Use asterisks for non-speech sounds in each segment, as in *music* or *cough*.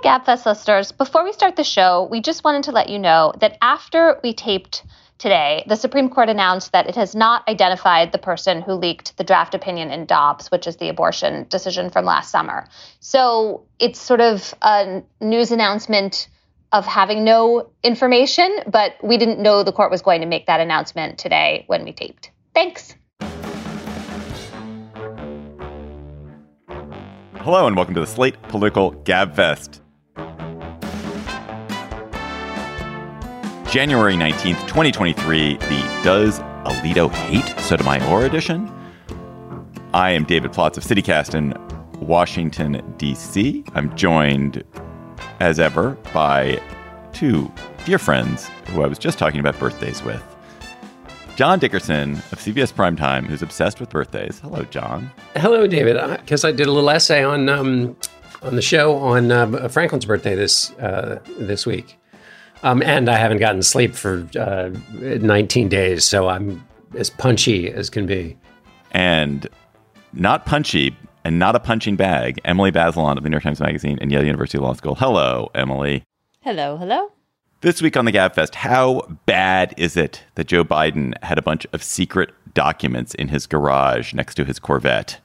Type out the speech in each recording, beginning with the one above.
Hi, GabFest listeners. Before we start the show, we just wanted to let you know that after we taped today, the Supreme Court announced that it has not identified the person who leaked the draft opinion in Dobbs, which is the abortion decision from last summer. So it's sort of a news announcement of having no information, but we didn't know the court was going to make that announcement today when we taped. Thanks. Hello and welcome to the Slate Political Gabfest. January 19th, 2023, the Does Alito Hate Sotomayor edition. I am David Plotz of CityCast in Washington, D.C. I'm joined, as ever, by two dear friends who I was just talking about birthdays with. John Dickerson of CBS Primetime, who's obsessed with birthdays. Hello, John. Hello, David. Because I did a little essay on um, on the show on uh, Franklin's birthday this uh, this week, um, and I haven't gotten sleep for uh, 19 days, so I'm as punchy as can be. And not punchy, and not a punching bag. Emily Bazelon of the New York Times Magazine and Yale University Law School. Hello, Emily. Hello, hello. This week on the GabFest, how bad is it that Joe Biden had a bunch of secret documents in his garage next to his Corvette?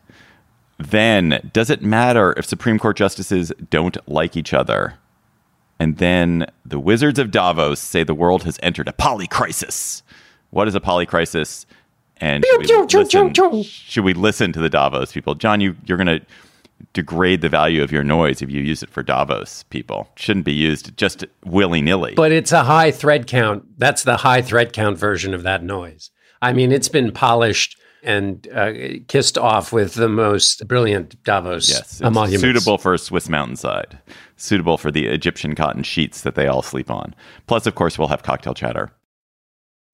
Then, does it matter if Supreme Court justices don't like each other? And then the wizards of Davos say the world has entered a polycrisis. What is a polycrisis? And should we, listen, should we listen to the Davos people? John, you, you're going to degrade the value of your noise if you use it for Davos people. Shouldn't be used just willy nilly. But it's a high thread count. That's the high thread count version of that noise. I mean, it's been polished and uh, kissed off with the most brilliant Davos yes, emoluments. Suitable for a Swiss mountainside, suitable for the Egyptian cotton sheets that they all sleep on. Plus, of course, we'll have cocktail chatter.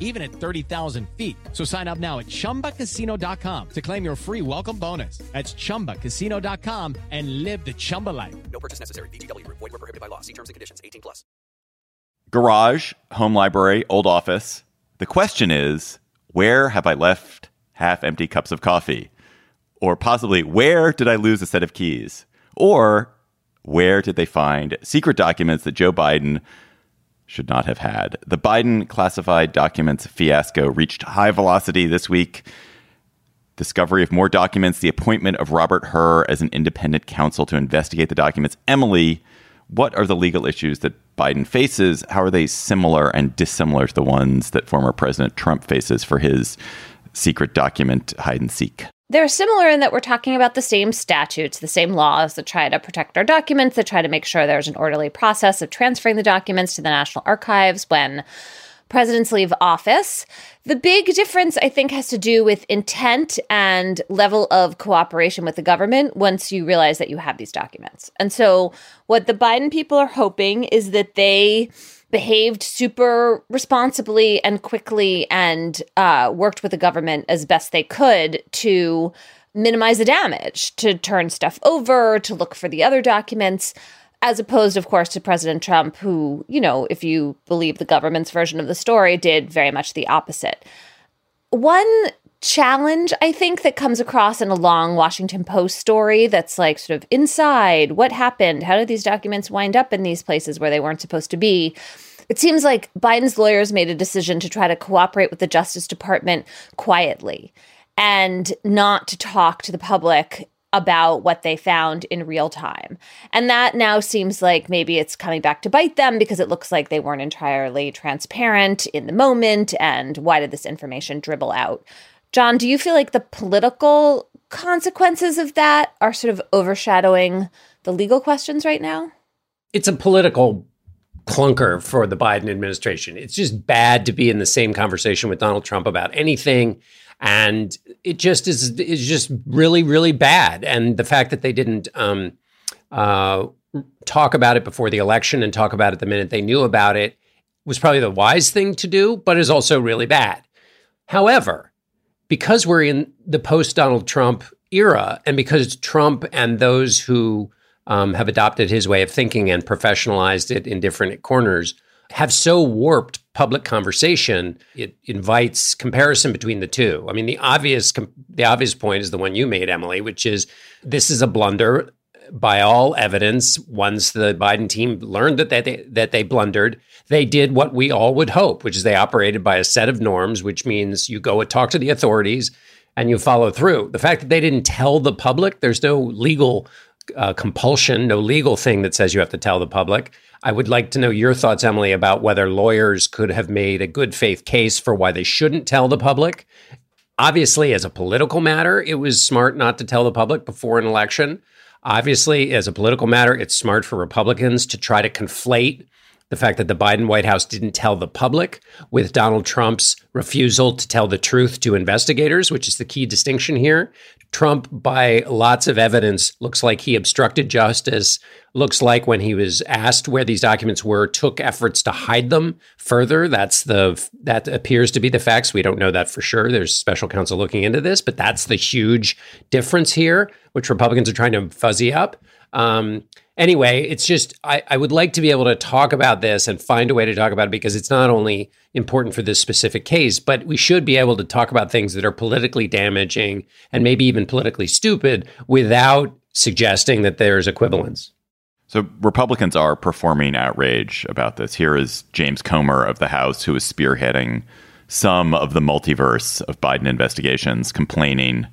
even at 30,000 feet. So sign up now at chumbacasino.com to claim your free welcome bonus. That's chumbacasino.com and live the Chumba life. No purchase necessary. VGW Group. Void were prohibited by law. See terms and conditions. 18 plus. Garage, home library, old office. The question is, where have I left half empty cups of coffee? Or possibly, where did I lose a set of keys? Or where did they find secret documents that Joe Biden should not have had? The Biden classified documents fiasco reached high velocity this week. Discovery of more documents, the appointment of Robert Hur as an independent counsel to investigate the documents. Emily, what are the legal issues that Biden faces? How are they similar and dissimilar to the ones that former President Trump faces for his secret document hide and seek? They're similar in that we're talking about the same statutes, the same laws that try to protect our documents, that try to make sure there's an orderly process of transferring the documents to the National Archives when presidents leave office. The big difference, I think, has to do with intent and level of cooperation with the government once you realize that you have these documents. And so, what the Biden people are hoping is that they behaved super responsibly and quickly and uh, worked with the government as best they could to minimize the damage, to turn stuff over, to look for the other documents as opposed, of course, to President Trump, who, you know, if you believe the government's version of the story, did very much the opposite. One challenge, I think, that comes across in a long Washington Post story that's like sort of inside what happened? How did these documents wind up in these places where they weren't supposed to be? It seems like Biden's lawyers made a decision to try to cooperate with the Justice Department quietly and not to talk to the public about what they found in real time. And that now seems like maybe it's coming back to bite them because it looks like they weren't entirely transparent in the moment. And why did this information dribble out? John, do you feel like the political consequences of that are sort of overshadowing the legal questions right now? It's a political clunker for the Biden administration. It's just bad to be in the same conversation with Donald Trump about anything and it just is is just really really bad. And the fact that they didn't um, uh, talk about it before the election and talk about it the minute they knew about it was probably the wise thing to do, but is also really bad. However, because we're in the post Donald Trump era, and because Trump and those who um, have adopted his way of thinking and professionalized it in different corners have so warped public conversation, it invites comparison between the two. I mean, the obvious the obvious point is the one you made, Emily, which is this is a blunder by all evidence. Once the Biden team learned that they that they blundered, they did what we all would hope, which is they operated by a set of norms, which means you go and talk to the authorities and you follow through. The fact that they didn't tell the public, there's no legal uh, compulsion, no legal thing that says you have to tell the public. I would like to know your thoughts, Emily, about whether lawyers could have made a good faith case for why they shouldn't tell the public. Obviously, as a political matter, it was smart not to tell the public before an election. Obviously, as a political matter, it's smart for Republicans to try to conflate the fact that the Biden White House didn't tell the public with Donald Trump's refusal to tell the truth to investigators, which is the key distinction here. Trump, by lots of evidence, looks like he obstructed justice. Looks like when he was asked where these documents were, took efforts to hide them further. That's the that appears to be the facts. We don't know that for sure. There's special counsel looking into this, but that's the huge difference here, which Republicans are trying to fuzzy up. Um, anyway, it's just I, I, would like to be able to talk about this and find a way to talk about it because it's not only important for this specific case, but we should be able to talk about things that are politically damaging and maybe even politically stupid without suggesting that there's equivalence. So Republicans are performing outrage about this. Here is James Comer of the House, who is spearheading some of the multiverse of Biden investigations, complaining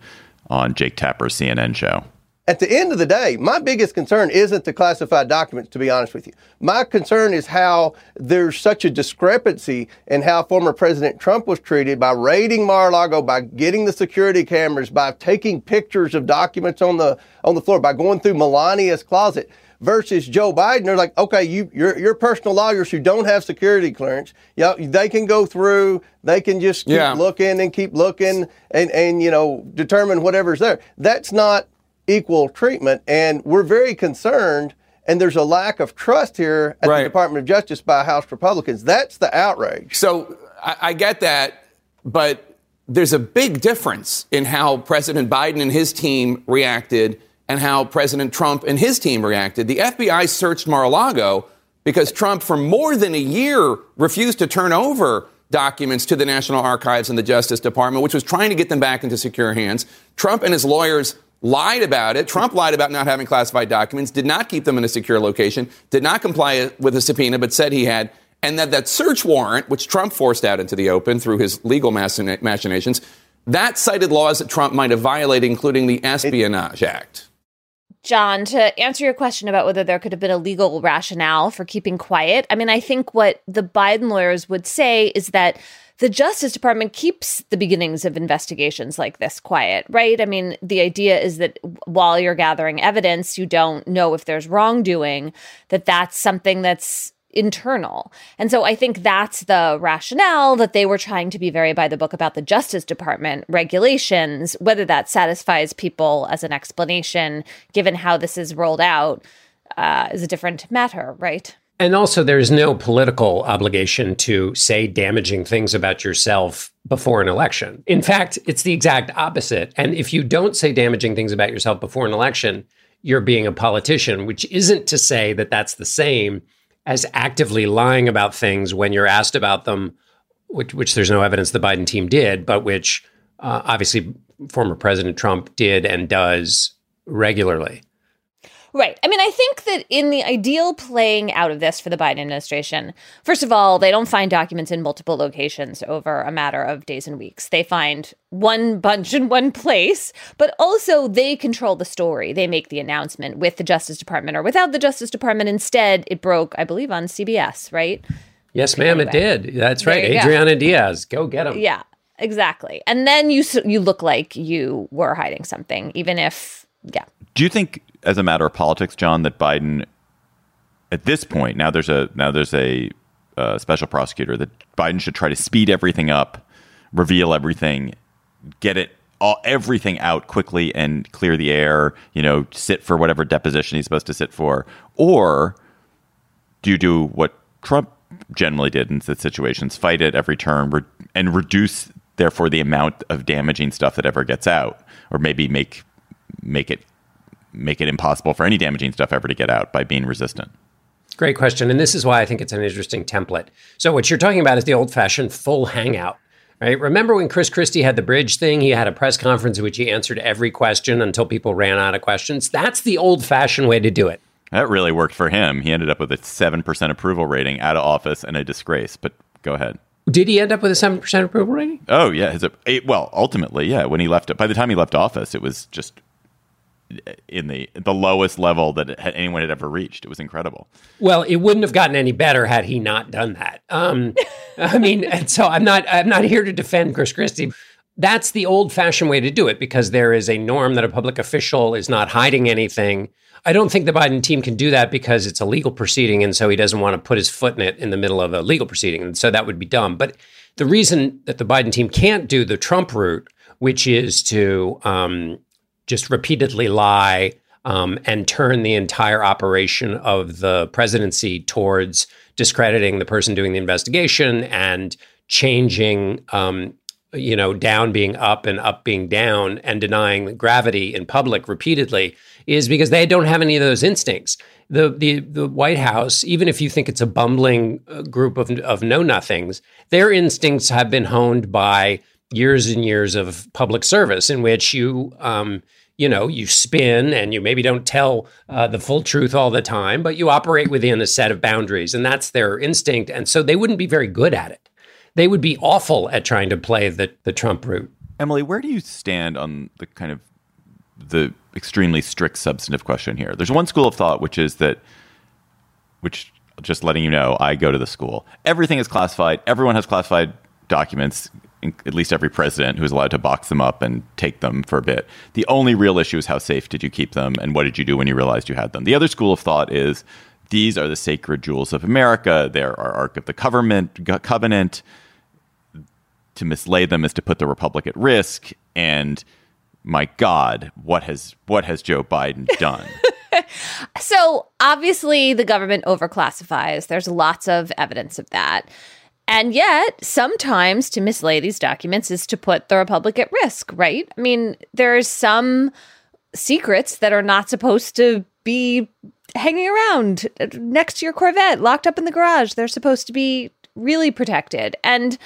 on Jake Tapper's CNN show at the end of the day, my biggest concern isn't the classified documents, to be honest with you. My concern is how there's such a discrepancy in how former President Trump was treated by raiding Mar-a-Lago, by getting the security cameras, by taking pictures of documents on the on the floor, by going through Melania's closet versus Joe Biden. They're like, okay, you, your, your personal lawyers who don't have security clearance, you know, they can go through, they can just keep yeah. looking and keep looking and, and, you know, determine whatever's there. That's not equal treatment. And we're very concerned, and there's a lack of trust here at right. the Department of Justice by House Republicans. That's the outrage. So I, I get that, but there's a big difference in how President Biden and his team reacted and how President Trump and his team reacted. The FBI searched Mar a Lago because Trump, for more than a year, refused to turn over documents to the National Archives and the Justice Department, which was trying to get them back into secure hands. Trump and his lawyers lied about it. Trump lied about not having classified documents, did not keep them in a secure location, did not comply with a subpoena, but said he had. And that that search warrant, which Trump forced out into the open through his legal machinations, that cited laws that Trump might have violated, including the Espionage Act. John, to answer your question about whether there could have been a legal rationale for keeping quiet, I mean, I think what the Biden lawyers would say is that the Justice Department keeps the beginnings of investigations like this quiet, right? I mean, the idea is that while you're gathering evidence, you don't know if there's wrongdoing, that that's something that's internal. And so I think that's the rationale that they were trying to be very by the book about the Justice Department regulations, whether that satisfies people as an explanation, given how this is rolled out, uh, is a different matter, right? And also, there's no political obligation to say damaging things about yourself before an election. In fact, it's the exact opposite. And if you don't say damaging things about yourself before an election, you're being a politician, which isn't to say that that's the same as actively lying about things when you're asked about them, which, which there's no evidence the Biden team did, but which uh, obviously former President Trump did and does regularly. Right. I mean, I think that in the ideal playing out of this for the Biden administration, first of all, they don't find documents in multiple locations over a matter of days and weeks. They find one bunch in one place, but also they control the story. They make the announcement with the Justice Department or without the Justice Department. Instead, it broke, I believe, on CBS, right? Yes, ma'am, anyway. it did. That's right. Adriana go. Diaz, go get them. Yeah, exactly. And then you you look like you were hiding something, even if yeah. Do you think as a matter of politics, John, that Biden at this point now there's a now there's a uh, special prosecutor that Biden should try to speed everything up, reveal everything, get it all everything out quickly and clear the air. You know, sit for whatever deposition he's supposed to sit for, or do you do what Trump generally did in such situations: fight it every turn re- and reduce, therefore, the amount of damaging stuff that ever gets out, or maybe make make it make it impossible for any damaging stuff ever to get out by being resistant? Great question. And this is why I think it's an interesting template. So, what you're talking about is the old fashioned full hangout, right? Remember when Chris Christie had the bridge thing? He had a press conference in which he answered every question until people ran out of questions. That's the old fashioned way to do it. That really worked for him. He ended up with a 7% approval rating out of office and a disgrace. But go ahead. Did he end up with a 7% approval rating? Oh, yeah. His, it, well, ultimately, yeah. When he left, by the time he left office, it was just in the the lowest level that anyone had ever reached. It was incredible. Well, it wouldn't have gotten any better had he not done that. Um, *laughs* I mean, and so I'm not I'm not here to defend Chris Christie. That's the old fashioned way to do it because there is a norm that a public official is not hiding anything. I don't think the Biden team can do that because it's a legal proceeding, and so he doesn't want to put his foot in it in the middle of a legal proceeding, and so that would be dumb. But the reason that the Biden team can't do the Trump route, which is to um, just repeatedly lie um, and turn the entire operation of the presidency towards discrediting the person doing the investigation and changing, um, you know, down being up and up being down and denying gravity in public repeatedly is because they don't have any of those instincts. The, the, the White House, even if you think it's a bumbling uh, group of, of know nothings, their instincts have been honed by years and years of public service in which you, um, you know, you spin and you maybe don't tell uh, the full truth all the time, but you operate within a set of boundaries, and that's their instinct. And so they wouldn't be very good at it. They would be awful at trying to play the the Trump route. Emily, where do you stand on the kind of the extremely strict substantive question here? There's one school of thought which is that, which just letting you know, I go to the school. Everything is classified. Everyone has classified documents at least every president who's allowed to box them up and take them for a bit. The only real issue is how safe did you keep them and what did you do when you realized you had them. The other school of thought is these are the sacred jewels of America. They're our Ark of the Covenant. Covenant. To mislay them is to put the republic at risk. And my God, what has what has Joe Biden *laughs* done? so obviously, the government overclassifies. There's lots of evidence of that. And yet, sometimes to mislay these documents is to put the Republic at risk, right? I mean, there's some secrets that are not supposed to be hanging around next to your Corvette, locked up in the garage. They're supposed to be really protected. And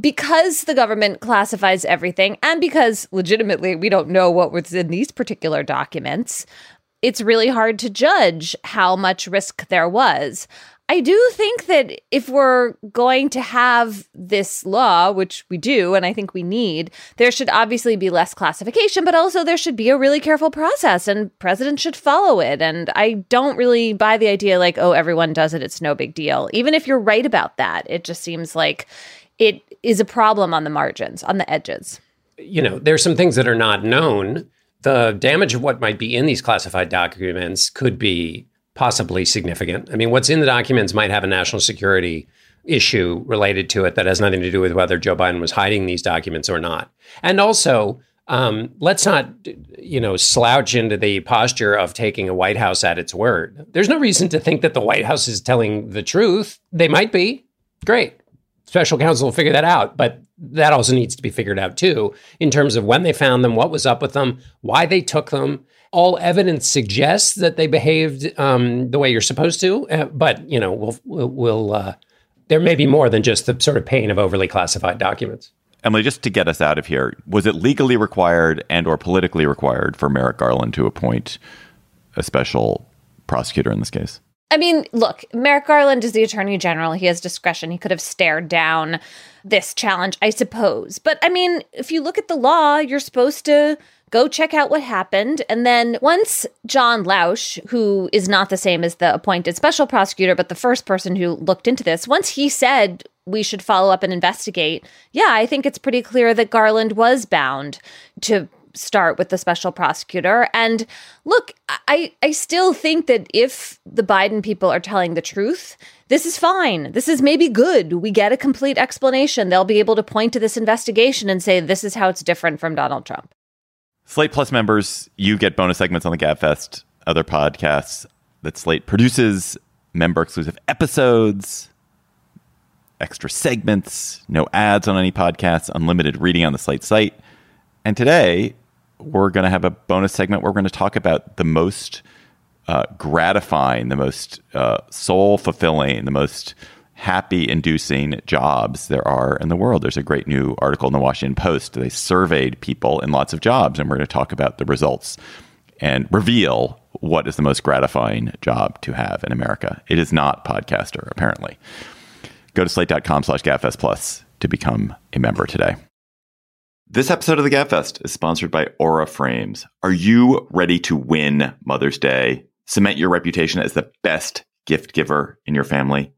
because the government classifies everything, and because legitimately we don't know what was in these particular documents, it's really hard to judge how much risk there was. I do think that if we're going to have this law, which we do, and I think we need, there should obviously be less classification, but also there should be a really careful process and presidents should follow it. And I don't really buy the idea like, oh, everyone does it, it's no big deal. Even if you're right about that, it just seems like it is a problem on the margins, on the edges. You know, there's some things that are not known. The damage of what might be in these classified documents could be possibly significant. I mean, what's in the documents might have a national security issue related to it that has nothing to do with whether Joe Biden was hiding these documents or not. And also, um, let's not, you know, slouch into the posture of taking a White House at its word. There's no reason to think that the White House is telling the truth. They might be. Great. Special counsel will figure that out, but that also needs to be figured out too in terms of when they found them, what was up with them, why they took them, all evidence suggests that they behaved um, the way you're supposed to. Uh, but you know, we'll we'll, uh, there may be more than just the sort of pain of overly classified documents. Emily, just to get us out of here, was it legally required and or politically required for Merrick Garland to appoint a special prosecutor in this case? I mean, look, Merrick Garland is the attorney general. He has discretion. He could have stared down this challenge, I suppose. But I mean, if you look at the law, you're supposed to go check out what happened. And then once John Lausch, who is not the same as the appointed special prosecutor, but the first person who looked into this, once he said we should follow up and investigate, yeah, I think it's pretty clear that Garland was bound to start with the special prosecutor. And look, I, I still think that if the Biden people are telling the truth, this is fine. This is maybe good. We get a complete explanation. They'll be able to point to this investigation and say, this is how it's different from Donald Trump. Slate Plus members, you get bonus segments on the GabFest, other podcasts that Slate produces, member exclusive episodes, extra segments, no ads on any podcasts, unlimited reading on the Slate site. And today, we're going to have a bonus segment where we're going to talk about the most uh, gratifying, the most uh, soul fulfilling, the most happy inducing jobs there are in the world. There's a great new article in the Washington Post. They surveyed people in lots of jobs, and we're going to talk about the results and reveal what is the most gratifying job to have in America. It is not podcaster, apparently. Go to slate.com slash gabfest plus to become a member today. This episode of the Gabfest is sponsored by Aura Frames. Are you ready to win Mother's Day? Cement your reputation as the best gift giver in your family?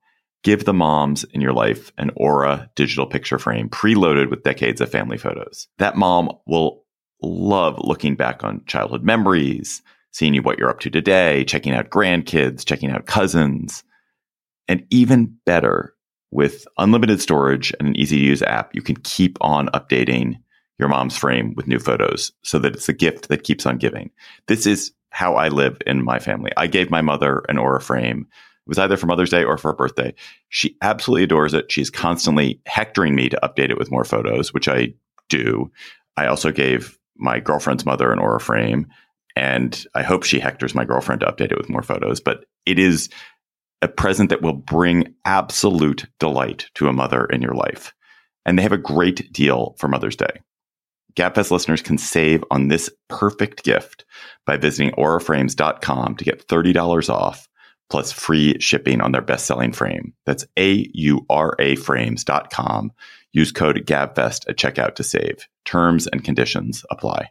Give the moms in your life an Aura digital picture frame preloaded with decades of family photos. That mom will love looking back on childhood memories, seeing you what you're up to today, checking out grandkids, checking out cousins. And even better, with unlimited storage and an easy to use app, you can keep on updating your mom's frame with new photos so that it's a gift that keeps on giving. This is how I live in my family. I gave my mother an Aura frame. It was either for Mother's Day or for her birthday. She absolutely adores it. She's constantly hectoring me to update it with more photos, which I do. I also gave my girlfriend's mother an Aura frame, and I hope she hectors my girlfriend to update it with more photos. But it is a present that will bring absolute delight to a mother in your life. And they have a great deal for Mother's Day. GabFest listeners can save on this perfect gift by visiting auraframes.com to get $30 off plus free shipping on their best-selling frame. That's A-U-R-A frames.com. Use code GABFEST at checkout to save. Terms and conditions apply.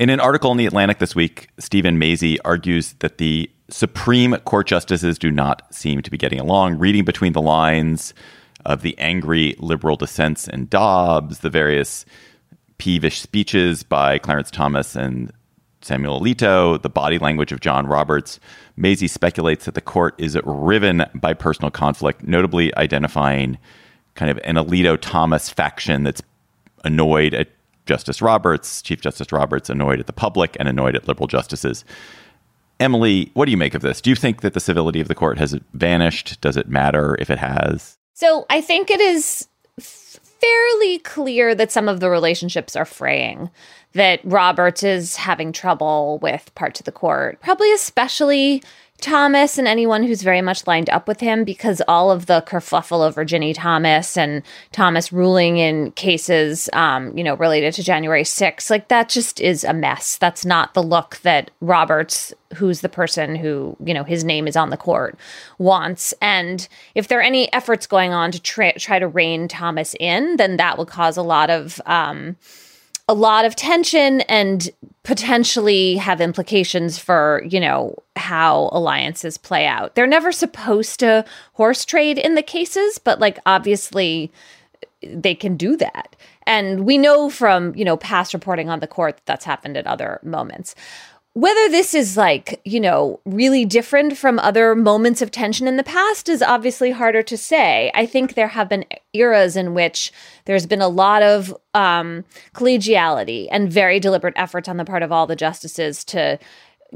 In an article in The Atlantic this week, Steven Mazie argues that the Supreme Court justices do not seem to be getting along, reading between the lines of the angry liberal dissents in Dobbs, the various peevish speeches by Clarence Thomas and Samuel Alito, the body language of John Roberts. Mazie speculates that the court is riven by personal conflict, notably identifying kind of an Alito Thomas faction that's annoyed at Justice Roberts, Chief Justice Roberts, annoyed at the public and annoyed at liberal justices. Emily, what do you make of this? Do you think that the civility of the court has vanished? Does it matter if it has? So I think it is fairly clear that some of the relationships are fraying, that Roberts is having trouble with parts of the court, probably especially Thomas and anyone who's very much lined up with him because all of the kerfluffle over Ginni Thomas and Thomas ruling in cases, um, you know, related to January 6th, like that just is a mess. That's not the look that Roberts, who's the person who, you know, his name is on the court, wants. And if there are any efforts going on to try, try to rein Thomas in, then that will cause a lot of, um, a lot of tension and potentially have implications for, you know, how alliances play out. They're never supposed to horse trade in the cases, but like obviously they can do that. And we know from, you know, past reporting on the court that that's happened at other moments whether this is like, you know, really different from other moments of tension in the past is obviously harder to say. I think there have been eras in which there's been a lot of um, collegiality and very deliberate efforts on the part of all the justices to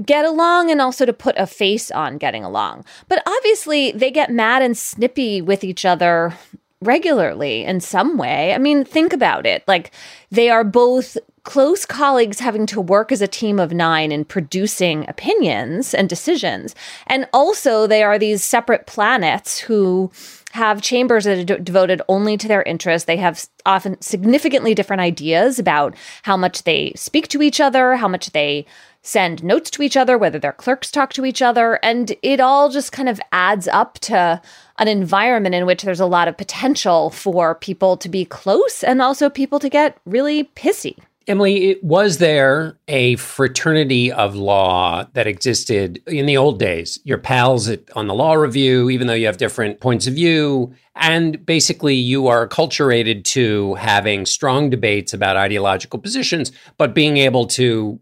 get along and also to put a face on getting along. But obviously, they get mad and snippy with each other regularly in some way. I mean, think about it. Like, they are both close colleagues having to work as a team of nine in producing opinions and decisions. And also, they are these separate planets who have chambers that are de- devoted only to their interests. They have often significantly different ideas about how much they speak to each other, how much they send notes to each other, whether their clerks talk to each other. And it all just kind of adds up to an environment in which there's a lot of potential for people to be close and also people to get really pissy. Emily, was there a fraternity of law that existed in the old days? Your pals at, on the law review, even though you have different points of view, and basically you are acculturated to having strong debates about ideological positions, but being able to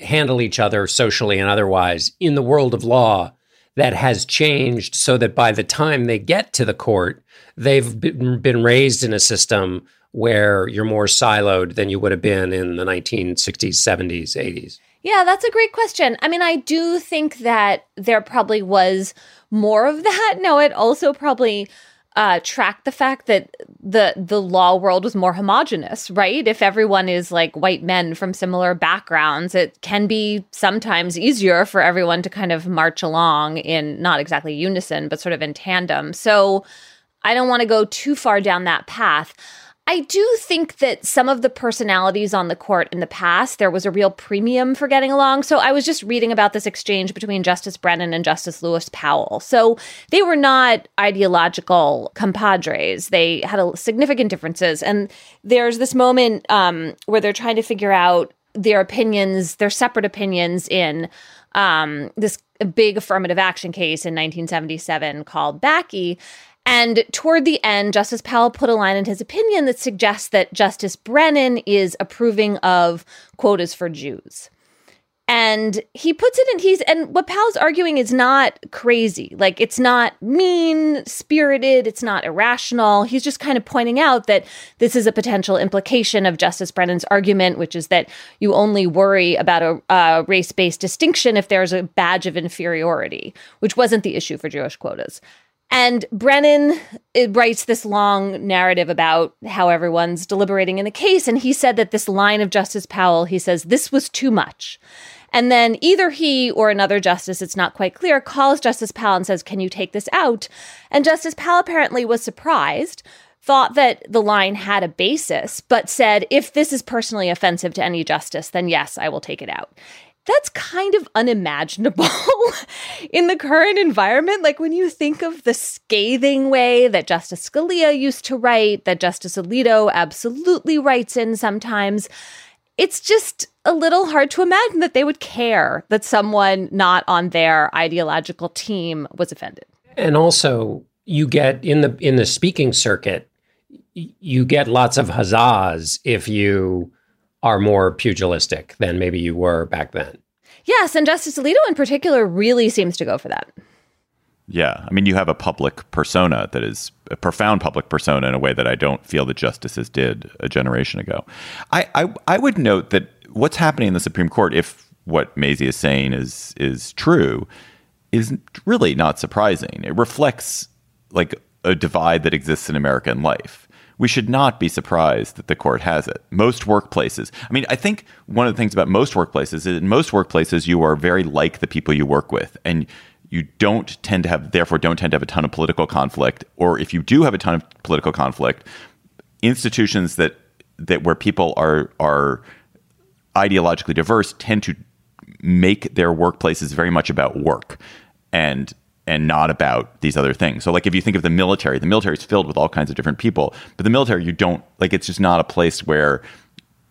handle each other socially and otherwise in the world of law that has changed so that by the time they get to the court, they've been raised in a system where you're more siloed than you would have been in the 1960s, 70s, 80s? Yeah, that's a great question. I mean, I do think that there probably was more of that. *laughs* No, it also probably uh, tracked the fact that the the law world was more homogenous, right? If everyone is like white men from similar backgrounds, it can be sometimes easier for everyone to kind of march along in not exactly unison, but sort of in tandem. So I don't want to go too far down that path. I do think that some of the personalities on the court in the past, there was a real premium for getting along. So I was just reading about this exchange between Justice Brennan and Justice Lewis Powell. So they were not ideological compadres. They had a, significant differences. And there's this moment um, where they're trying to figure out their opinions, their separate opinions in um, this big affirmative action case in 1977 called Bakke. And toward the end, Justice Powell put a line in his opinion that suggests that Justice Brennan is approving of quotas for Jews. And he puts it in he's and what Powell's arguing is not crazy. Like it's not mean spirited, it's not irrational. He's just kind of pointing out that this is a potential implication of Justice Brennan's argument, which is that you only worry about a, a race based distinction if there's a badge of inferiority, which wasn't the issue for Jewish quotas. And Brennan writes this long narrative about how everyone's deliberating in the case. And he said that this line of Justice Powell, he says, this was too much. And then either he or another justice, it's not quite clear, calls Justice Powell and says, Can you take this out? And Justice Powell apparently was surprised, thought that the line had a basis, but said, If this is personally offensive to any justice, then yes, I will take it out that's kind of unimaginable *laughs* in the current environment. Like when you think of the scathing way that Justice Scalia used to write, that Justice Alito absolutely writes in sometimes, it's just a little hard to imagine that they would care that someone not on their ideological team was offended. And also, you get in the in the speaking circuit, you get lots of huzzas if you are more pugilistic than maybe you were back then. Yes, and Justice Alito in particular really seems to go for that. Yeah, I mean, you have a public persona that is a profound public persona in a way that I don't feel the justices did a generation ago. I, I, I would note that what's happening in the Supreme Court, if what Mazie is saying is is true, is really not surprising. It reflects like a divide that exists in American life we should not be surprised that the court has it. Most workplaces, I mean, I think one of the things about most workplaces is in most workplaces, you are very like the people you work with. And you don't tend to have, therefore, don't tend to have a ton of political conflict. Or if you do have a ton of political conflict, institutions that, that where people are, are ideologically diverse tend to make their workplaces very much about work. And and not about these other things. So like if you think of the military, the military is filled with all kinds of different people, but the military you don't like it's just not a place where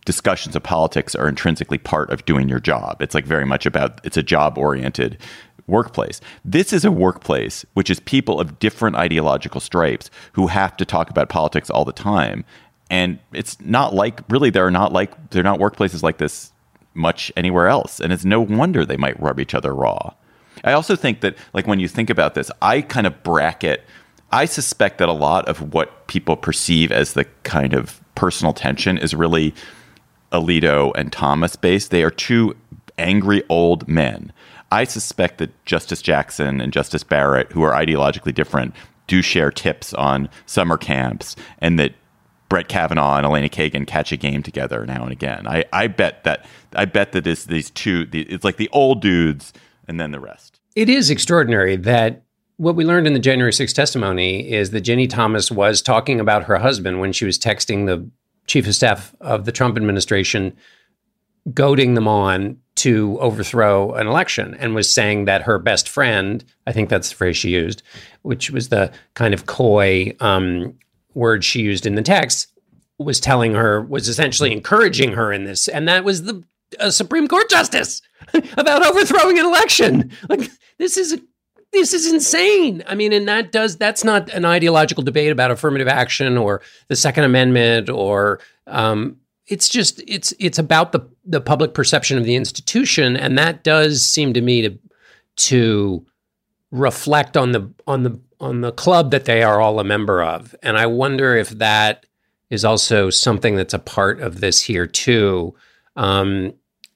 discussions of politics are intrinsically part of doing your job. It's like very much about it's a job oriented workplace. This is a workplace which is people of different ideological stripes who have to talk about politics all the time. And it's not like really they're not like they're not workplaces like this much anywhere else. And it's no wonder they might rub each other raw. I also think that, like, when you think about this, I kind of bracket. I suspect that a lot of what people perceive as the kind of personal tension is really Alito and Thomas based. They are two angry old men. I suspect that Justice Jackson and Justice Barrett, who are ideologically different, do share tips on summer camps, and that Brett Kavanaugh and Elena Kagan catch a game together now and again. I, I bet that I bet that this, these two, the, it's like the old dudes and then the rest. It is extraordinary that what we learned in the January 6th testimony is that Ginni Thomas was talking about her husband when she was texting the chief of staff of the Trump administration, goading them on to overthrow an election, and was saying that her best friend, I think that's the phrase she used, which was the kind of coy um, word she used in the text, was telling her was essentially encouraging her in this, and that was the a Supreme Court justice *laughs* about overthrowing an election. Like this is this is insane. I mean, and that does that's not an ideological debate about affirmative action or the Second Amendment or um, it's just it's it's about the the public perception of the institution, and that does seem to me to to reflect on the on the on the club that they are all a member of. And I wonder if that is also something that's a part of this here too. Um,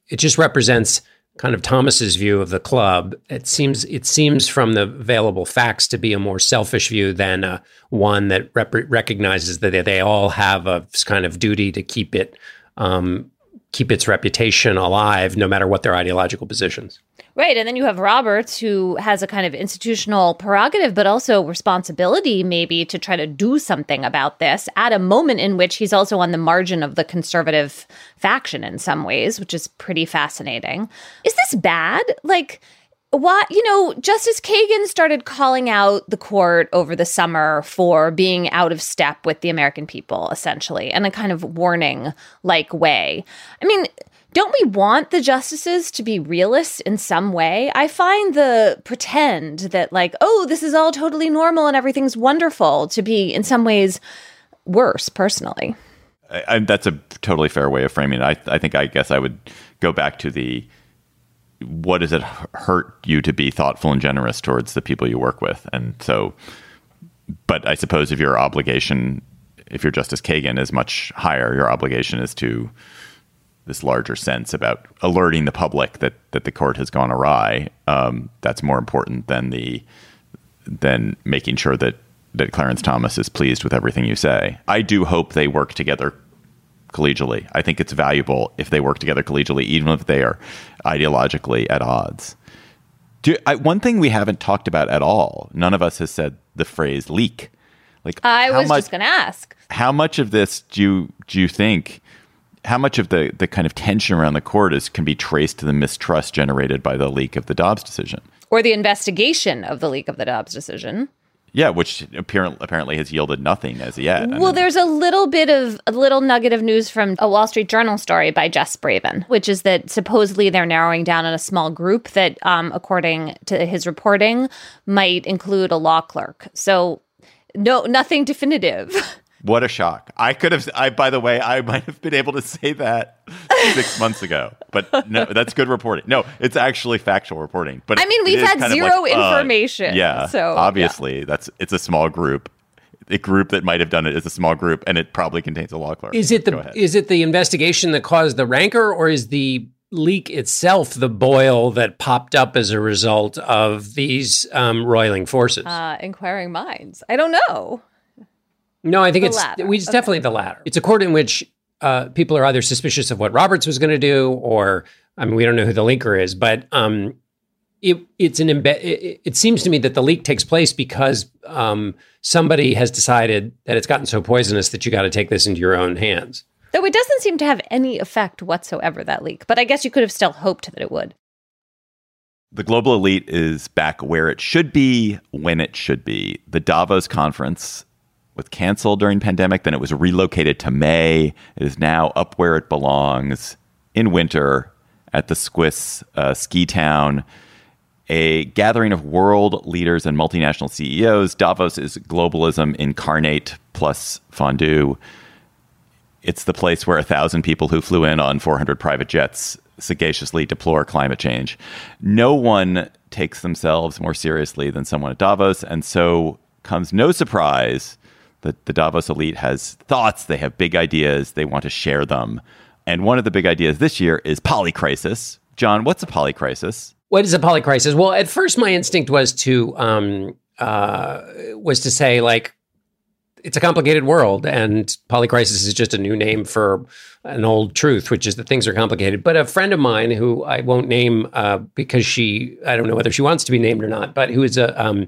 it just represents kind of Thomas's view of the club. It seems it seems from the available facts to be a more selfish view than uh, one that rep- recognizes that they all have a kind of duty to keep it um, keep its reputation alive, no matter what their ideological positions. Right. And then you have Roberts, who has a kind of institutional prerogative, but also responsibility, maybe, to try to do something about this at a moment in which he's also on the margin of the conservative faction in some ways, which is pretty fascinating. Is this bad? Like, what you know justice kagan started calling out the court over the summer for being out of step with the american people essentially in a kind of warning like way i mean don't we want the justices to be realists in some way? I find the pretend that, like, oh, this is all totally normal and everything's wonderful to be in some ways worse, personally. I, I, that's a totally fair way of framing it. I, I think, I guess I would go back to the what does it hurt you to be thoughtful and generous towards the people you work with? And so, but I suppose if your obligation, if you're Justice Kagan, is much higher, your obligation is to this larger sense about alerting the public that that the court has gone awry. Um, that's more important than the than making sure that that Clarence Thomas is pleased with everything you say. I do hope they work together collegially. I think it's valuable if they work together collegially, even if they are ideologically at odds. Do, I, one thing we haven't talked about at all. None of us has said the phrase leak. Like I was much, just going to ask. How much of this do you do you think how much of the, the kind of tension around the court is can be traced to the mistrust generated by the leak of the Dobbs decision or the investigation of the leak of the Dobbs decision? Yeah, which apparently apparently has yielded nothing as yet. Well, I mean, there's a little bit of a little nugget of news from a Wall Street Journal story by Jess Bravin, which is that supposedly they're narrowing down on a small group that, um, according to his reporting, might include a law clerk. So, no, nothing definitive. *laughs* What a shock! I could have. I, by the way, I might have been able to say that six months ago, but no, that's good reporting. No, it's actually factual reporting. But I mean, we've had zero like, information. Uh, yeah, so obviously, yeah. that's it's a small group. A group that might have done it is a small group, and it probably contains a law clerk. Is it the is it the investigation that caused the rancor, or is the leak itself the boil that popped up as a result of these um, roiling forces? Uh, inquiring minds. I don't know. No, I think the it's latter. we it's okay. definitely the latter. It's a court in which uh, people are either suspicious of what Roberts was going to do, or I mean, we don't know who the leaker is, but um, it, it's an imbe- it, it, seems to me that the leak takes place because um, somebody has decided that it's gotten so poisonous that you got to take this into your own hands. Though it doesn't seem to have any effect whatsoever that leak, but I guess you could have still hoped that it would. The global elite is back where it should be when it should be. The Davos conference was canceled during pandemic. Then it was relocated to May. It is now up where it belongs in winter at the Swiss uh, ski town. A gathering of world leaders and multinational CEOs. Davos is globalism incarnate plus fondue. It's the place where a thousand people who flew in on 400 private jets sagaciously deplore climate change. No one takes themselves more seriously than someone at Davos, and so comes no surprise the, the Davos elite has thoughts, they have big ideas, they want to share them. And one of the big ideas this year is polycrisis. John, what's a polycrisis? What is a polycrisis? Well, at first, my instinct was to um, uh, was to say like it's a complicated world, and polycrisis is just a new name for an old truth, which is that things are complicated. But a friend of mine, who I won't name uh, because she, I don't know whether she wants to be named or not, but who is a um,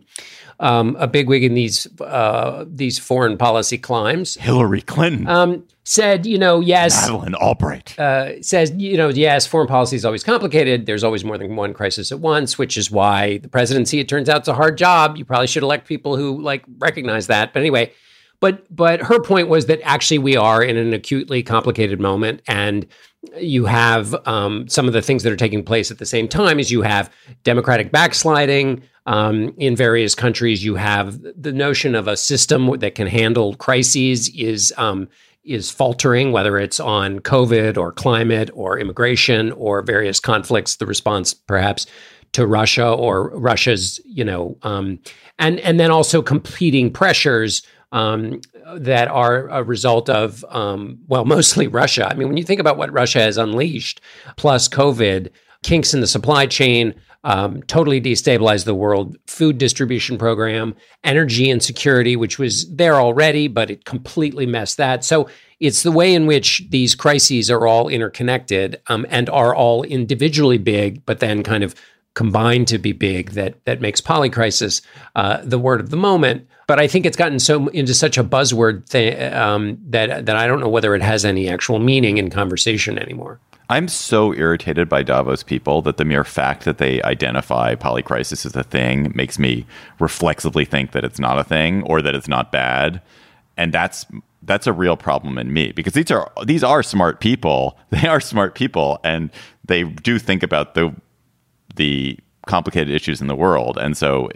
um, a bigwig in these uh, these foreign policy climes, Hillary Clinton, um, said, you know, yes, Madeleine Albright uh, says, you know, yes, foreign policy is always complicated. There's always more than one crisis at once, which is why the presidency, it turns out, is a hard job. You probably should elect people who like recognize that. But anyway, But but her point was that actually we are in an acutely complicated moment, and you have um, some of the things that are taking place at the same time. Is you have democratic backsliding um, in various countries. You have the notion of a system that can handle crises is um, is faltering, whether it's on COVID or climate or immigration or various conflicts. The response, perhaps, to Russia or Russia's, you know, um, and and then also competing pressures um, that are a result of, um, well, *laughs* mostly Russia. I mean, when you think about what Russia has unleashed, plus COVID, kinks in the supply chain, um, totally destabilized the world food distribution program, energy insecurity, which was there already, but it completely messed that. So it's the way in which these crises are all interconnected um, and are all individually big, but then kind of combined to be big that that makes polycrisis uh, the word of the moment. But I think it's gotten so into such a buzzword thing um, that that I don't know whether it has any actual meaning in conversation anymore. I'm so irritated by Davos people that the mere fact that they identify polycrisis as a thing makes me reflexively think that it's not a thing or that it's not bad. And that's that's a real problem in me because these are these are smart people. *laughs* They are smart people and they do think about the the complicated issues in the world. And so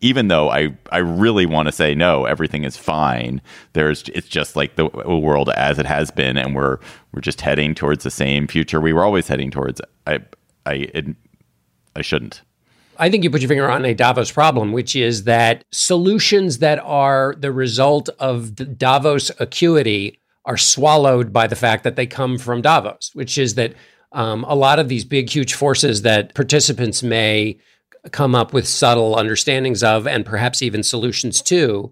even though I, I really want to say no, everything is fine. There's it's just like the world as it has been, and we're we're just heading towards the same future we were always heading towards. I I it, I shouldn't. I think you put your finger on a Davos problem, which is that solutions that are the result of the Davos acuity are swallowed by the fact that they come from Davos, which is that um, a lot of these big, huge forces that participants may come up with subtle understandings of and perhaps even solutions to,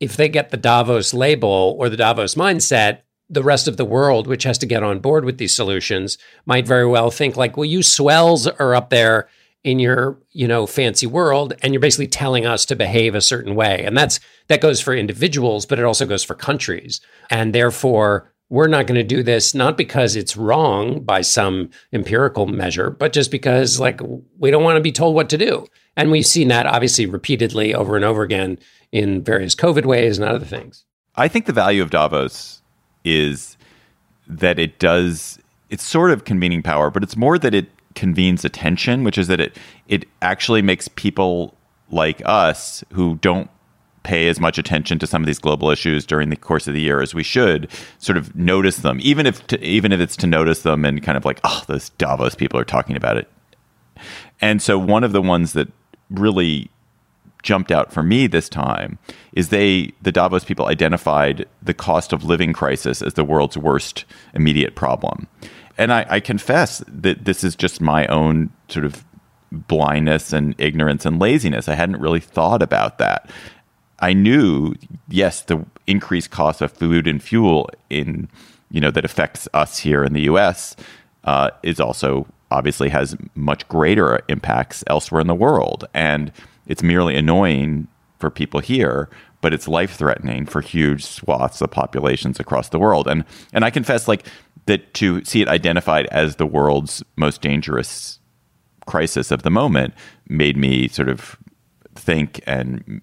if they get the Davos label or the Davos mindset, the rest of the world, which has to get on board with these solutions, might very well think like, well, you swells are up there in your, you know, fancy world, and you're basically telling us to behave a certain way. And that's that goes for individuals, but it also goes for countries. And therefore, we're not going to do this not because it's wrong by some empirical measure, but just because like we don't want to be told what to do. And we've seen that obviously repeatedly over and over again in various COVID ways and other things. I think the value of Davos is that it does it's sort of convening power, but it's more that it convenes attention, which is that it it actually makes people like us who don't pay as much attention to some of these global issues during the course of the year as we should sort of notice them even if to, even if it's to notice them and kind of like oh those davos people are talking about it and so one of the ones that really jumped out for me this time is they the davos people identified the cost of living crisis as the world's worst immediate problem and I, I confess that this is just my own sort of blindness and ignorance and laziness. I hadn't really thought about that. I knew, yes, the increased cost of food and fuel in you know that affects us here in the U.S. Uh, is also obviously has much greater impacts elsewhere in the world, and it's merely annoying for people here, but it's life threatening for huge swaths of populations across the world. And and I confess, like that, to see it identified as the world's most dangerous crisis of the moment made me sort of think and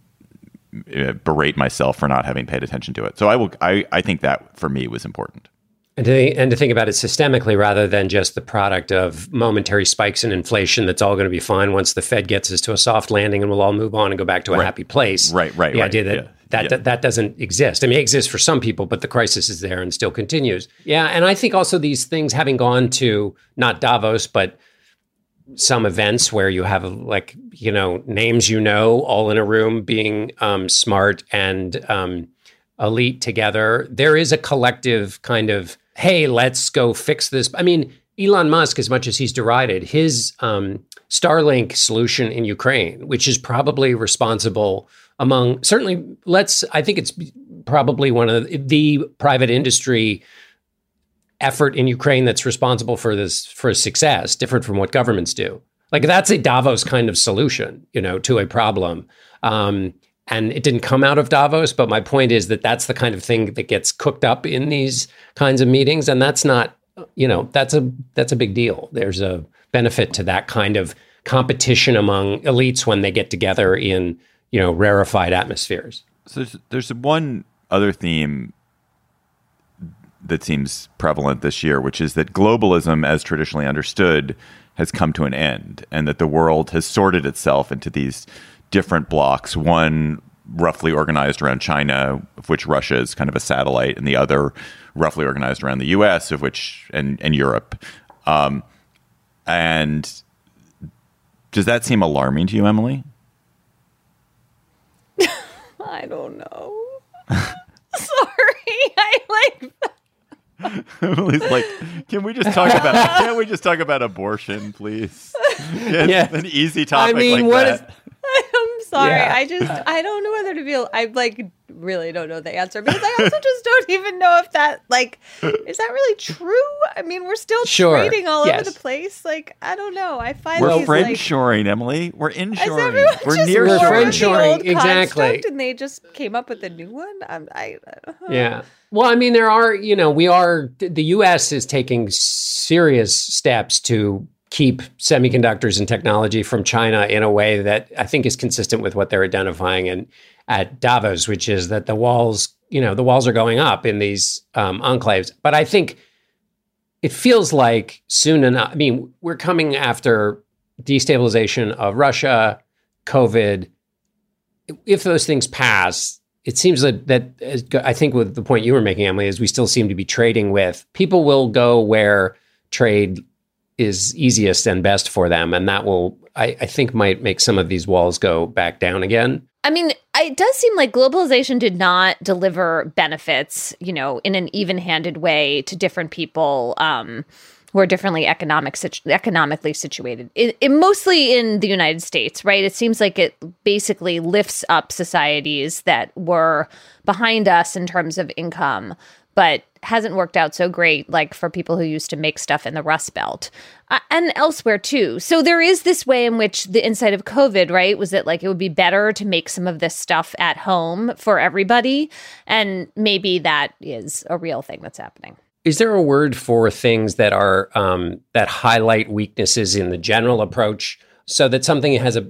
Uh, berate myself for not having paid attention to it. So I will. I, I think that for me was important. And to, and to think about it systemically rather than just the product of momentary spikes in inflation that's all going to be fine once the Fed gets us to a soft landing and we'll all move on and go back to a right. happy place. Right, right. The right. idea that yeah. that, yeah. that that doesn't exist. I mean, it exists for some people, but the crisis is there and still continues. Yeah, and I think also these things having gone to not Davos, but some events where you have like you know names you know all in a room being um, smart and um, elite together. There is a collective kind of hey let's go fix this. I mean elon musk as much as he's derided his um, starlink solution in ukraine which is probably responsible among certainly let's i think it's probably one of the, the private industry effort in Ukraine that's responsible for this for success, different from what governments do. Like that's a Davos kind of solution, you know, to a problem. Um, and it didn't come out of Davos, but my point is that that's the kind of thing that gets cooked up in these kinds of meetings, and that's not, you know, that's a that's a big deal. There's a benefit to that kind of competition among elites when they get together in you know rarefied atmospheres. So there's, there's one other theme that seems prevalent this year, which is that globalism, as traditionally understood, has come to an end, and that the world has sorted itself into these different blocks. One roughly organized around China, of which Russia is kind of a satellite, and the other roughly organized around the U.S., of which and and Europe. Um, and does that seem alarming to you, Emily? *laughs* I don't know. *laughs* Sorry, *laughs* I like. *laughs* Emily's like, can we just talk about? Can't we just talk about abortion, please? *laughs* It's Yeah. an easy topic I mean, like what that. is- sorry. Yeah. I just *laughs* I don't know whether to feel. I like really don't know the answer because I also just *laughs* don't even know if that like is that really true. I mean, we're still Sure. trading all Yes. over the place. Like I don't know. I find We're these friend like. shoring, Emily. We're Is inshoring. We're near We're borrowed friend shoring, exactly. And they just came up with a new one. I'm, I Yeah. Well, I mean, there are, you know, we are, the US is taking serious steps to keep semiconductors and technology from China in a way that I think is consistent with what they're identifying in, at Davos, which is that the walls, you know, the walls are going up in these um, enclaves. But I think it feels like soon enough, I mean, we're coming after destabilization of Russia, COVID. If those things pass, it seems that that I think with the point you were making, Emily, is we still seem to be trading with people will go where trade is easiest and best for them, and that will I, I think might make some of these walls go back down again. I mean, it does seem like globalization did not deliver benefits, you know, in an even-handed way to different people um, who are differently economic situ- economically situated. It, it mostly in the United States, right? It seems like it basically lifts up societies that were behind us in terms of income, but hasn't worked out so great like for people who used to make stuff in the rust belt. Uh, and elsewhere too. So there is this way in which the insight of covid right was that like it would be better to make some of this stuff at home for everybody. And maybe that is a real thing that's happening. Is there a word for things that are um, that highlight weaknesses in the general approach, so that something has a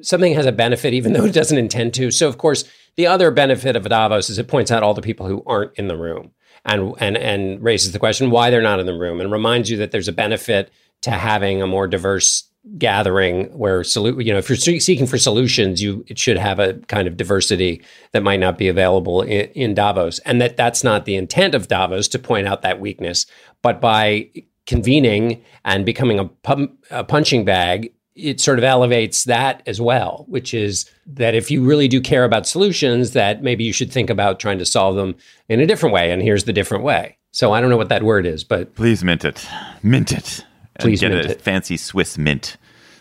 something has a benefit even though it doesn't intend to? So, of course, the other benefit of Davos is it points out all the people who aren't in the room and and and raises the question why they're not in the room and reminds you that there's a benefit to having a more diverse gathering where you know if you're seeking for solutions you it should have a kind of diversity that might not be available in, in Davos. And that that's not the intent of Davos to point out that weakness but by convening and becoming a, a punching bag it sort of elevates that as well which is that if you really do care about solutions that maybe you should think about trying to solve them in a different way and here's the different way so i don't know what that word is but Please mint it. Mint it. And Please get mint a it. fancy Swiss mint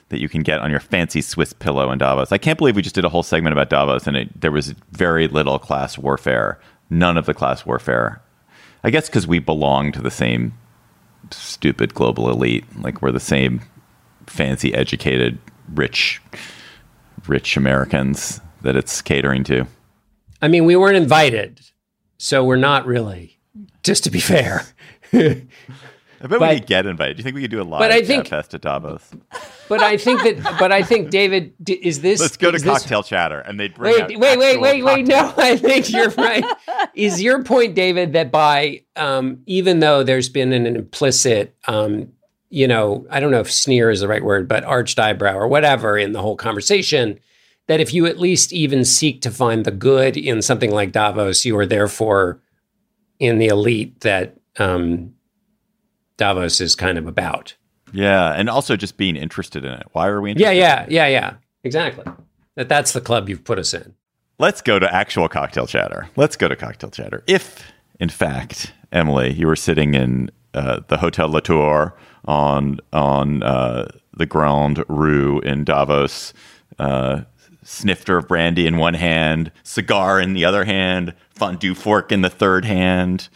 that you can get on your fancy Swiss pillow in Davos. I can't believe we just did a whole segment about Davos and it, there was very little class warfare. None of the class warfare. I guess because we belong to the same stupid global elite. Like we're the same fancy, educated, rich, rich Americans that it's catering to. i mean we weren't invited so we're not really just to be fair I bet But- we could get invited. Do you think we could do a live But I think- fest at Davos? but i think that but i think david is this Let's go to is this- cocktail chatter, and they'd bring Wait, wait, wait, wait, wait. No. I think you're right. Is your point, David, that by um, even though there's been an implicit, um, you know, I don't know if sneer is the right word, but arched eyebrow or whatever in the whole conversation, that if you at least even seek to find the good in something like Davos, you are therefore in the elite that um, Davos is kind of about. Yeah, and also just being interested in it. Why are we? Yeah, Interested yeah, yeah, yeah. Exactly. That that's the club you've put us in. Let's go to actual cocktail chatter. Let's go to cocktail chatter. If, in fact, Emily, you were sitting in uh, the Hotel Latour on on uh, the Grand Rue in Davos, uh, snifter of brandy in one hand, cigar in the other hand, fondue fork in the third hand,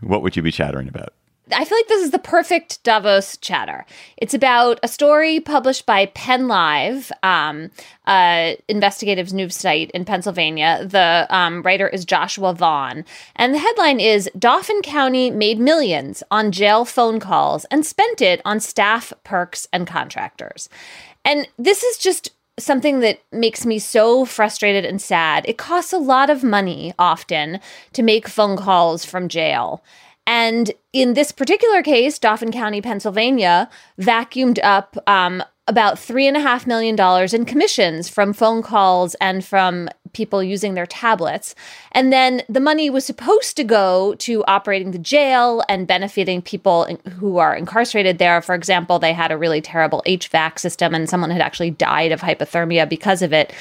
what would you be chattering about? I feel like this is the perfect Davos chatter. It's about a story published by Penn Live, um, uh, investigative news site in Pennsylvania. The um, writer is Joshua Vaughn. And the headline is Dauphin County made millions on jail phone calls and spent it on staff, perks, and contractors. And this is just something that makes me so frustrated and sad. It costs a lot of money often to make phone calls from jail. And in this particular case, Dauphin County, Pennsylvania, vacuumed up um, about $3.5 million in commissions from phone calls and from people using their tablets. And then the money was supposed to go to operating the jail and benefiting people who are incarcerated there. For example, they had a really terrible HVAC system and someone had actually died of hypothermia because of it.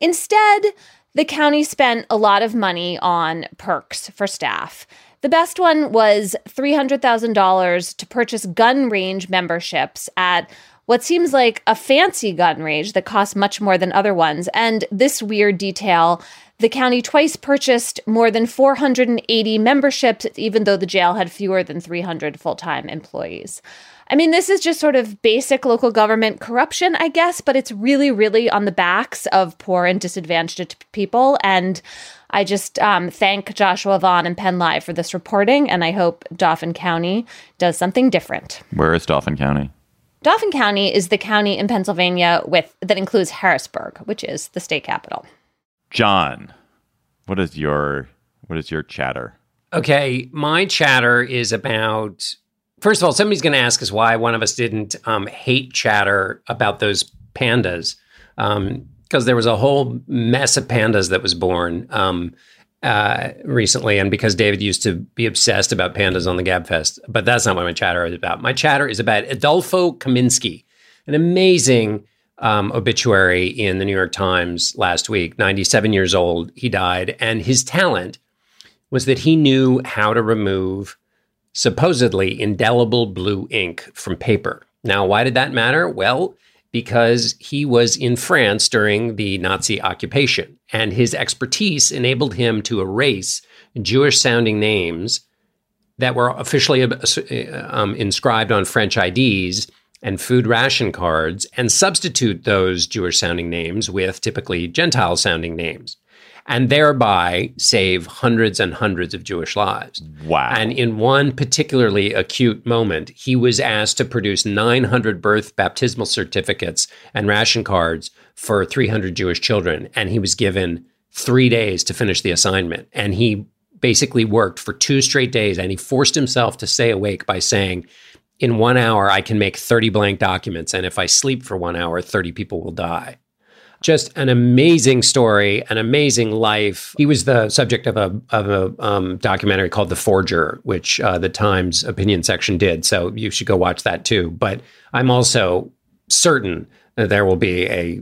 Instead, the county spent a lot of money on perks for staff. The best one was $300,000 to purchase gun range memberships at what seems like a fancy gun range that costs much more than other ones. And this weird detail the county twice purchased more than 480 memberships, even though the jail had fewer than 300 full time employees. I mean, this is just sort of basic local government corruption, I guess, but it's really, really on the backs of poor and disadvantaged people. And I just um, thank Joshua Vaughn and Penn Live for this reporting, and I hope Dauphin County does something different. Where is Dauphin County? Dauphin County is the county in Pennsylvania with that includes Harrisburg, which is the state capital. John, what is your what is your chatter? Okay, my chatter is about. First of all, somebody's going to ask us why one of us didn't um, hate chatter about those pandas, because um, there was a whole mess of pandas that was born. Um, uh, recently, and because David used to be obsessed about pandas on the Gabfest. But that's not what my chatter is about. My chatter is about Adolfo Kaminsky, an amazing um, obituary in the New York Times last week. 97 years old, he died. And his talent was that he knew how to remove supposedly indelible blue ink from paper. Now, why did that matter? Well, because he was in France during the Nazi occupation, and his expertise enabled him to erase Jewish sounding names that were officially uh, um, inscribed on French IDs and food ration cards and substitute those Jewish sounding names with typically Gentile sounding names and thereby save hundreds and hundreds of Jewish lives. Wow. And in one particularly acute moment, he was asked to produce 900 birth baptismal certificates and ration cards for 300 Jewish children. And he was given three days to finish the assignment. And he basically worked for two straight days and he forced himself to stay awake by saying, in one hour, I can make 30 blank documents. And if I sleep for one hour, 30 people will die just an amazing story, an amazing life. He was the subject of a of a um, documentary called The Forger, which uh, the Times opinion section did. So you should go watch that too. But I'm also certain that there will be a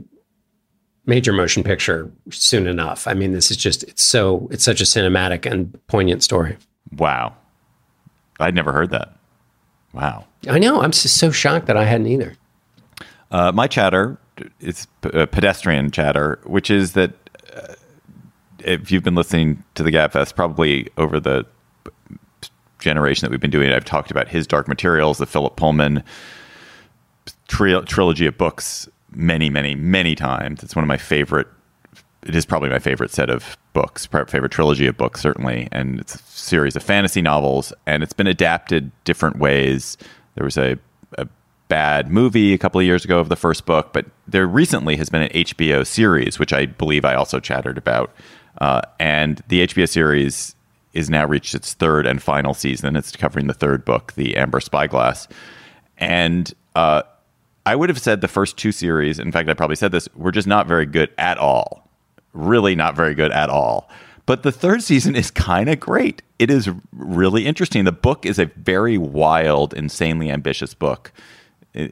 major motion picture soon enough. I mean, this is just it's so it's such a cinematic and poignant story. Wow, I'd never heard that. Wow, I know. I'm just so shocked that I hadn't either. Uh, my chatter it's uh, pedestrian chatter, which is that uh, if you've been listening to the Gabfest, probably over the generation that we've been doing it, I've talked about his Dark Materials, the Philip Pullman tri- trilogy of books, many, many, many times. It's one of my favorite. It is probably my favorite set of books, favorite trilogy of books, certainly. And it's a series of fantasy novels, and it's been adapted different ways. There was a bad movie a couple of years ago of the first book, but there recently has been an HBO series, which I believe I also chattered about. Uh, and the HBO series is now reached its third and final season. It's covering the third book, The Amber Spyglass. And uh, I would have said the first two series, in fact, I probably said this, were just not very good at all. Really not very good at all. But the third season is kind of great. It is really interesting. The book is a very wild, insanely ambitious book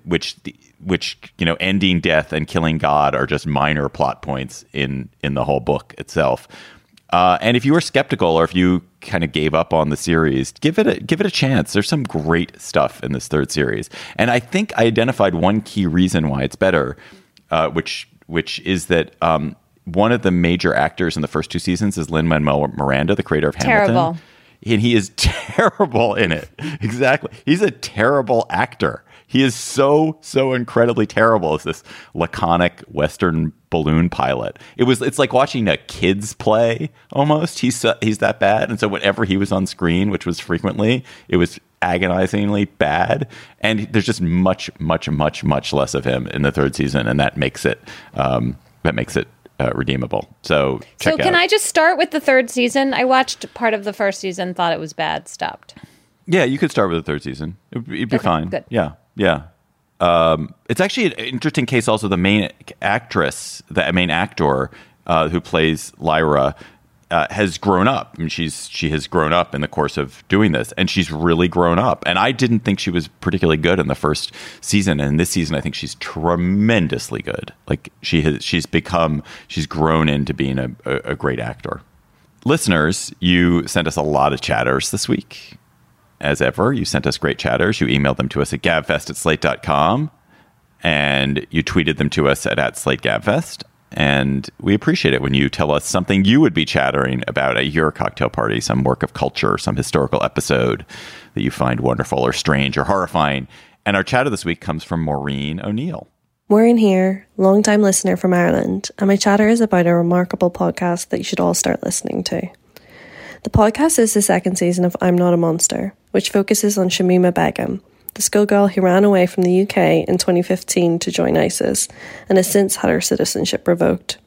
which which you know ending death and killing God are just minor plot points in in the whole book itself. Uh, and if you were skeptical or if you kind of gave up on the series, give it a give it a chance. There's some great stuff in this third series, and I think I identified one key reason why it's better, uh, which which is that um, one of the major actors in the first two seasons is Lin Manuel Miranda, the creator of Terrible. Hamilton, and he is *laughs* terrible in it. exactly, he's a terrible actor. He is so so incredibly terrible as this laconic Western balloon pilot. It was it's like watching a kids play almost. He's he's that bad, and so whenever he was on screen, which was frequently, it was agonizingly bad, and there's just much, much, much, much less of him in the third season, and that makes it um, that makes it uh, redeemable. So check So can out. I just start with the third season? I watched part of the first season, thought it was bad, stopped. Yeah, you could start with the third season. It'd, it'd be Okay, fine. good. Yeah, yeah. Um, it's actually an interesting case. Also, the main actress, the main actor uh, who plays Lyra, uh, has grown up. I mean, she's she has grown up in the course of doing this, and she's really grown up. And I didn't think she was particularly good in the first season, and this season, I think she's tremendously good. Like she has, she's become, she's grown into being a, a, a great actor. Listeners, you sent us a lot of chatters this week as ever. You sent us great chatters. You emailed them to us at gabfest at slate.com and you tweeted them to us at, at slategabfest. And we appreciate it when you tell us something you would be chattering about at your cocktail party, some work of culture, some historical episode that you find wonderful or strange or horrifying. And our chatter this week comes from Maureen O'Neill. Maureen here, long-time listener from Ireland, and my chatter is about a remarkable podcast that you should all start listening to. The podcast is the second season of I'm Not a Monster, which focuses on Shamima Begum, the schoolgirl who ran away from the UK in 2015 to join ISIS and has since had her citizenship revoked.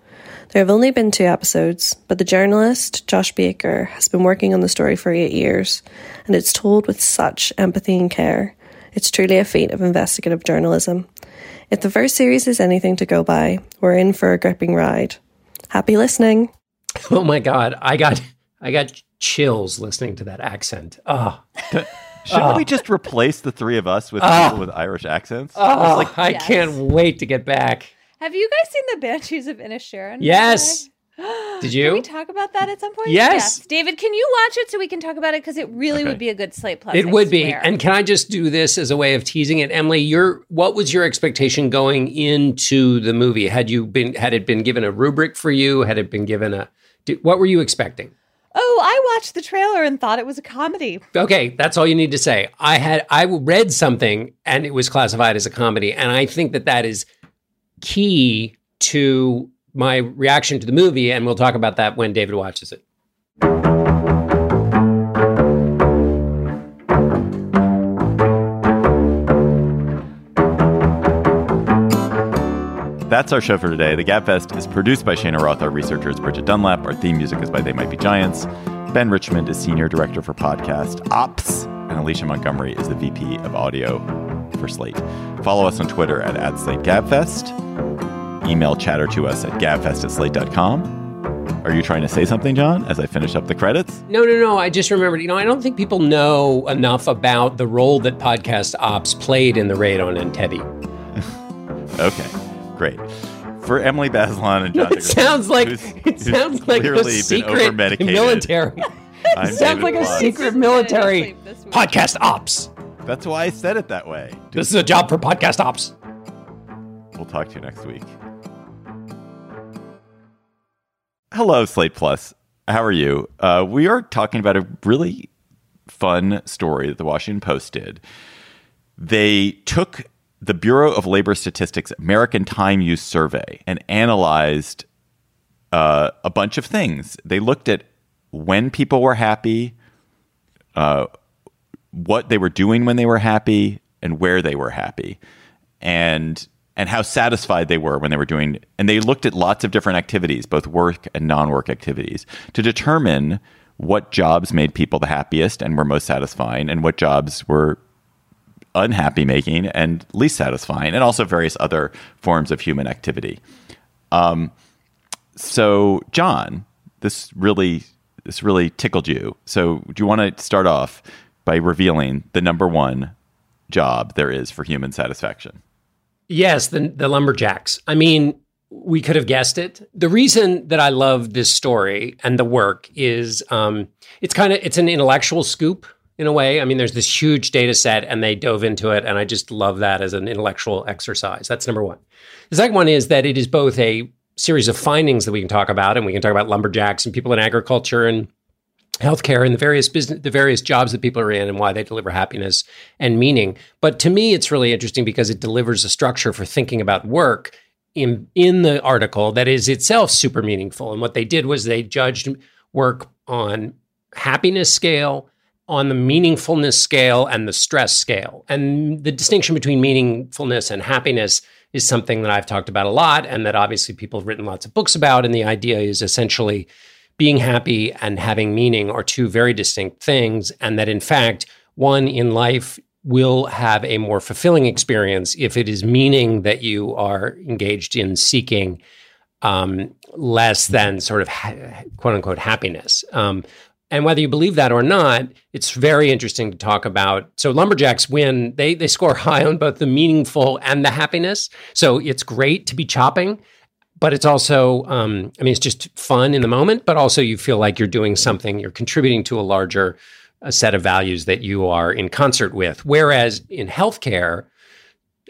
There have only been two episodes, but the journalist, Josh Baker, has been working on the story for eight years, and it's told with such empathy and care. It's truly a feat of investigative journalism. If the first series is anything to go by, we're in for a gripping ride. Happy listening. *laughs* Oh my god, I got I got chills listening to that accent. Oh, *laughs* Shouldn't we ah. just replace the three of us with Ah. people with Irish accents? Ah. oh It's like, I can't wait to get back. Have you guys seen the Banshees of Inisherin? Yes. the *gasps* way? Did Can you? we talk about that at some point? Yes. David, can you watch it so we can talk about it? Because it really Okay. would be a good Slate Plus. It I would be. And can I just do this as a way of teasing it, Emily? Your what was your expectation going into the movie? Had you been had it been given a rubric for you? Had it been given a what were you expecting? Oh, I watched the trailer and thought it was a comedy. Okay, that's all you need to say. I had I read something and it was classified as a comedy, and I think that that is key to my reaction to the movie, and we'll talk about that when David watches it. That's our show for today. The Gabfest is produced by Shayna Roth. Our researcher is Bridget Dunlap. Our theme music is by They Might Be Giants. Ben Richmond is senior director for podcast ops, and Alicia Montgomery is the VP of audio for Slate. Follow us on Twitter at, at SlateGabfest. Email chatter to us at gabfest at slate.com. Are you trying to say something, John, as I finish up the credits? No, no, no. I just remembered, you know, I don't think people know enough about the role that podcast ops played in the raid on Entebbe. *laughs* Okay, great. For Emily Bazelon and John *laughs* It Dickerson, sounds like who's- it who's sounds like clearly a secret military. *laughs* I'm it sounds David like a secret military podcast ops. That's why I said it that way. This is a job for podcast ops. We'll talk to you next week. Hello, Slate Plus. How are you? Uh, we are talking about a really fun story that the Washington Post did. They took the Bureau of Labor Statistics American Time Use Survey and analyzed uh, a bunch of things. They looked at when people were happy, uh, what they were doing when they were happy, and where they were happy, and and how satisfied they were when they were doing. And they looked at lots of different activities, both work and non-work activities, to determine what jobs made people the happiest and were most satisfying, and what jobs were unhappy making and least satisfying, and also various other forms of human activity. Um, so, John, this really this really tickled you. So, do you want to start off by revealing the number one job there is for human satisfaction? Yes, the the lumberjacks. I mean, we could have guessed it. The reason that I love this story and the work is um, it's kind of it's an intellectual scoop in a way. I mean, there's this huge data set and they dove into it, and I just love that as an intellectual exercise. That's number one. The second one is that it is both a series of findings that we can talk about, and we can talk about lumberjacks and people in agriculture and healthcare and the various business the various jobs that people are in and why they deliver happiness and meaning. But to me it's really interesting because it delivers a structure for thinking about work in in the article that is itself super meaningful. And what they did was they judged work on happiness scale on the meaningfulness scale and the stress scale. And the distinction between meaningfulness and happiness is something that I've talked about a lot and that obviously people have written lots of books about. And the idea is essentially being happy and having meaning are two very distinct things. And that in fact, one in life will have a more fulfilling experience if it is meaning that you are engaged in seeking um, less than sort of ha- quote unquote happiness. Um, and whether you believe that or not, it's very interesting to talk about. So lumberjacks win; they they score *laughs* high on both the meaningful and the happiness. So it's great to be chopping, but it's also, um, I mean, it's just fun in the moment. But also, you feel like you're doing something. You're contributing to a larger a set of values that you are in concert with. Whereas in healthcare,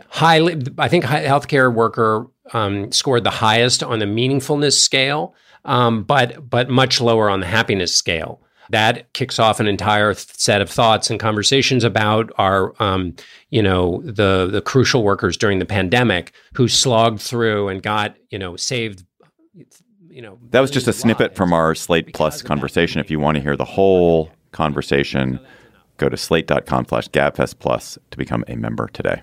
highly, I think healthcare worker um, scored the highest on the meaningfulness scale, um, but but much lower on the happiness scale. That kicks off an entire th- set of thoughts and conversations about our, um, you know, the the crucial workers during the pandemic who slogged through and got, you know, saved you know that was just a snippet from our slate plus conversation if you want to hear the whole conversation, go to slate.com/slash/gabfestplus to become a member today.